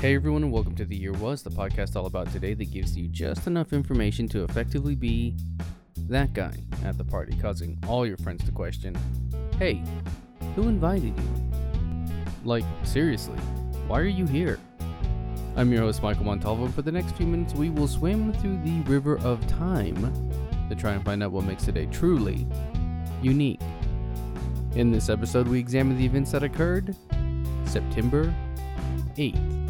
Hey everyone, and welcome to The Year Was, the podcast all about today that gives you just enough information to effectively be that guy at the party, causing all your friends to question Hey, who invited you? Like, seriously, why are you here? I'm your host, Michael Montalvo. For the next few minutes, we will swim through the river of time to try and find out what makes today truly unique. In this episode, we examine the events that occurred September 8th.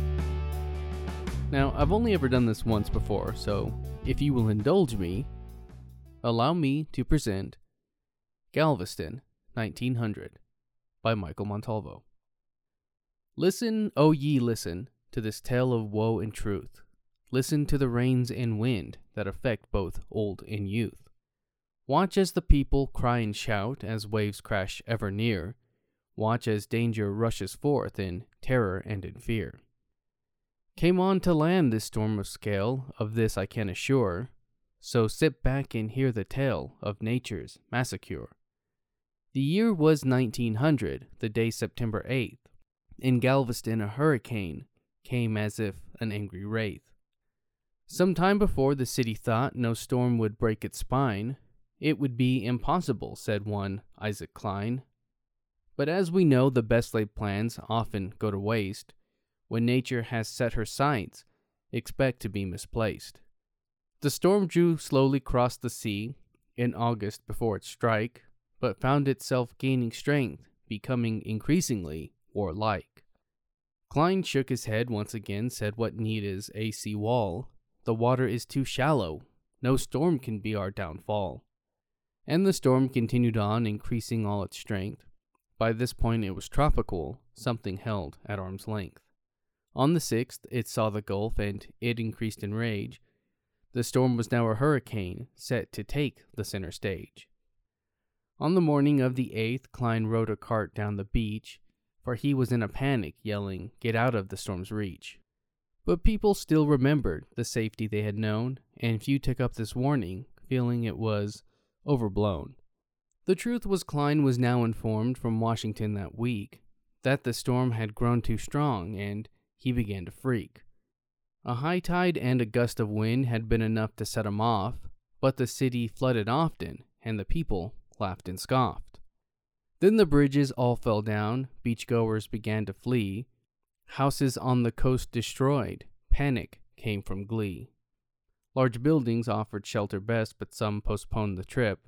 Now, I've only ever done this once before, so if you will indulge me, allow me to present Galveston, 1900, by Michael Montalvo. Listen, O ye, listen to this tale of woe and truth. Listen to the rains and wind that affect both old and youth. Watch as the people cry and shout as waves crash ever near. Watch as danger rushes forth in terror and in fear. Came on to land this storm of scale, of this I can assure. So sit back and hear the tale of nature's massacre. The year was 1900, the day September 8th. In Galveston, a hurricane came as if an angry wraith. Some time before, the city thought no storm would break its spine. It would be impossible, said one Isaac Cline. But as we know, the best laid plans often go to waste when nature has set her sights, expect to be misplaced. The storm drew slowly across the sea in August before its strike, but found itself gaining strength, becoming increasingly warlike. Cline shook his head once again, said, What need is a sea wall? The water is too shallow. No storm can be our downfall. And the storm continued on, increasing all its strength. By this point it was tropical, something held at arm's length. On the 6th, it saw the Gulf and it increased in rage. The storm was now a hurricane, set to take the center stage. On the morning of the 8th, Cline rode a cart down the beach, for he was in a panic, yelling, Get out of the storm's reach. But people still remembered the safety they had known, and few took up this warning, feeling it was overblown. The truth was, Cline was now informed from Washington that week that the storm had grown too strong and he began to freak. A high tide and a gust of wind had been enough to set him off, but the city flooded often, and the people laughed and scoffed. Then the bridges all fell down, beachgoers began to flee, houses on the coast destroyed, panic came from glee. Large buildings offered shelter best, but some postponed the trip.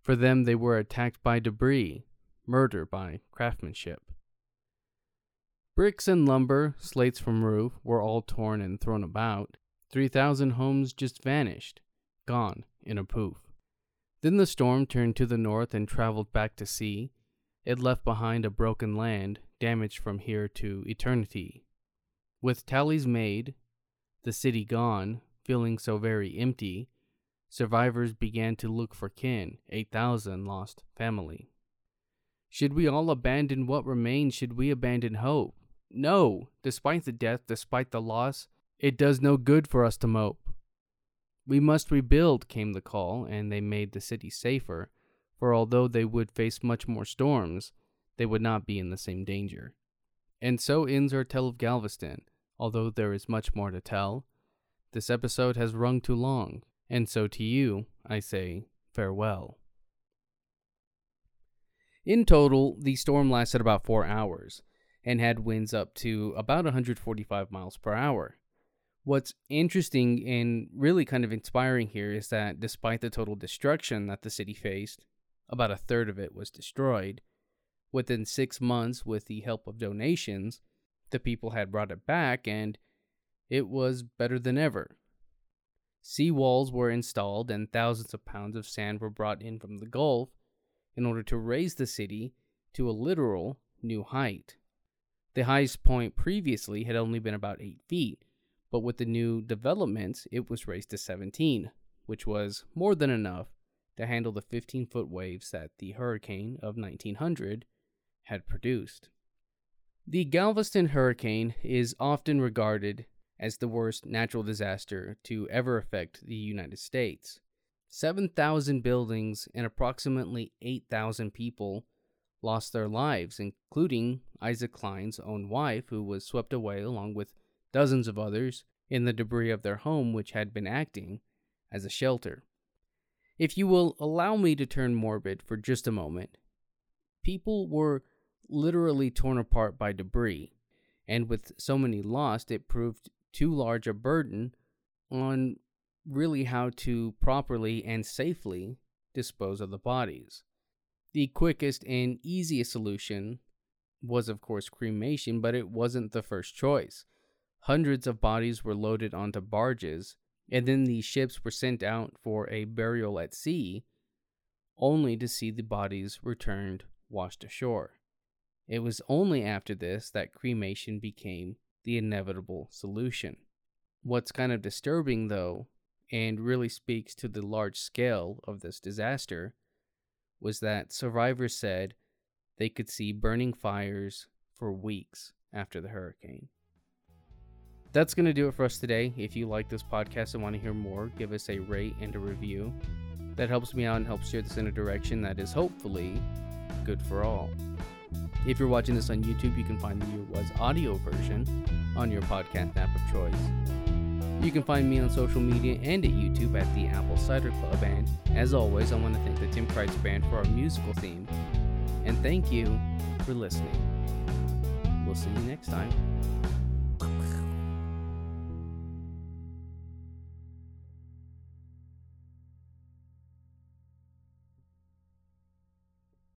For them, they were attacked by debris, murder by craftsmanship. Bricks and lumber, slates from roof, were all torn and thrown about. Three thousand homes just vanished, gone in a poof. Then the storm turned to the north and traveled back to sea. It left behind a broken land, damaged from here to eternity. With tallies made, the city gone, feeling so very empty, survivors began to look for kin, 8,000 lost family. Should we all abandon what remains? Should we abandon hope? No, despite the death, despite the loss, it does no good for us to mope. We must rebuild, came the call, and they made the city safer, for although they would face much more storms, they would not be in the same danger. And so ends our tale of Galveston, although there is much more to tell. This episode has rung too long, and so to you, I say farewell. In total, the storm lasted about four hours and had winds up to about 145 miles per hour. What's interesting and really kind of inspiring here is that despite the total destruction that the city faced, about a third of it was destroyed. Within six months, with the help of donations, the people had brought it back and it was better than ever. Sea walls were installed and thousands of pounds of sand were brought in from the Gulf in order to raise the city to a literal new height. The highest point previously had only been about 8 feet, but with the new developments, it was raised to 17, which was more than enough to handle the 15 foot waves that the hurricane of 1900 had produced. The Galveston hurricane is often regarded as the worst natural disaster to ever affect the United States. 7,000 buildings and approximately 8,000 people lost their lives, including Isaac Cline's own wife, who was swept away along with dozens of others in the debris of their home, which had been acting as a shelter. If you will allow me to turn morbid for just a moment, people were literally torn apart by debris, and with so many lost, it proved too large a burden on really how to properly and safely dispose of the bodies. The quickest and easiest solution was, of course, cremation, but it wasn't the first choice. Hundreds of bodies were loaded onto barges, and then these ships were sent out for a burial at sea, only to see the bodies returned washed ashore. It was only after this that cremation became the inevitable solution. What's kind of disturbing, though, and really speaks to the large scale of this disaster, was that survivors said they could see burning fires for weeks after the hurricane that's going to do it for us today. If you like this podcast and want to hear more, give us a rate and a review. That helps me out and helps steer this in a direction that is hopefully good for all. If you're watching this on YouTube, you can find the Year Was audio version on your podcast app of choice. You can find me on social media and at YouTube at the Apple Cider Club. And as always, I want to thank the Tim Kreitz Band for our musical theme. And thank you for listening. We'll see you next time.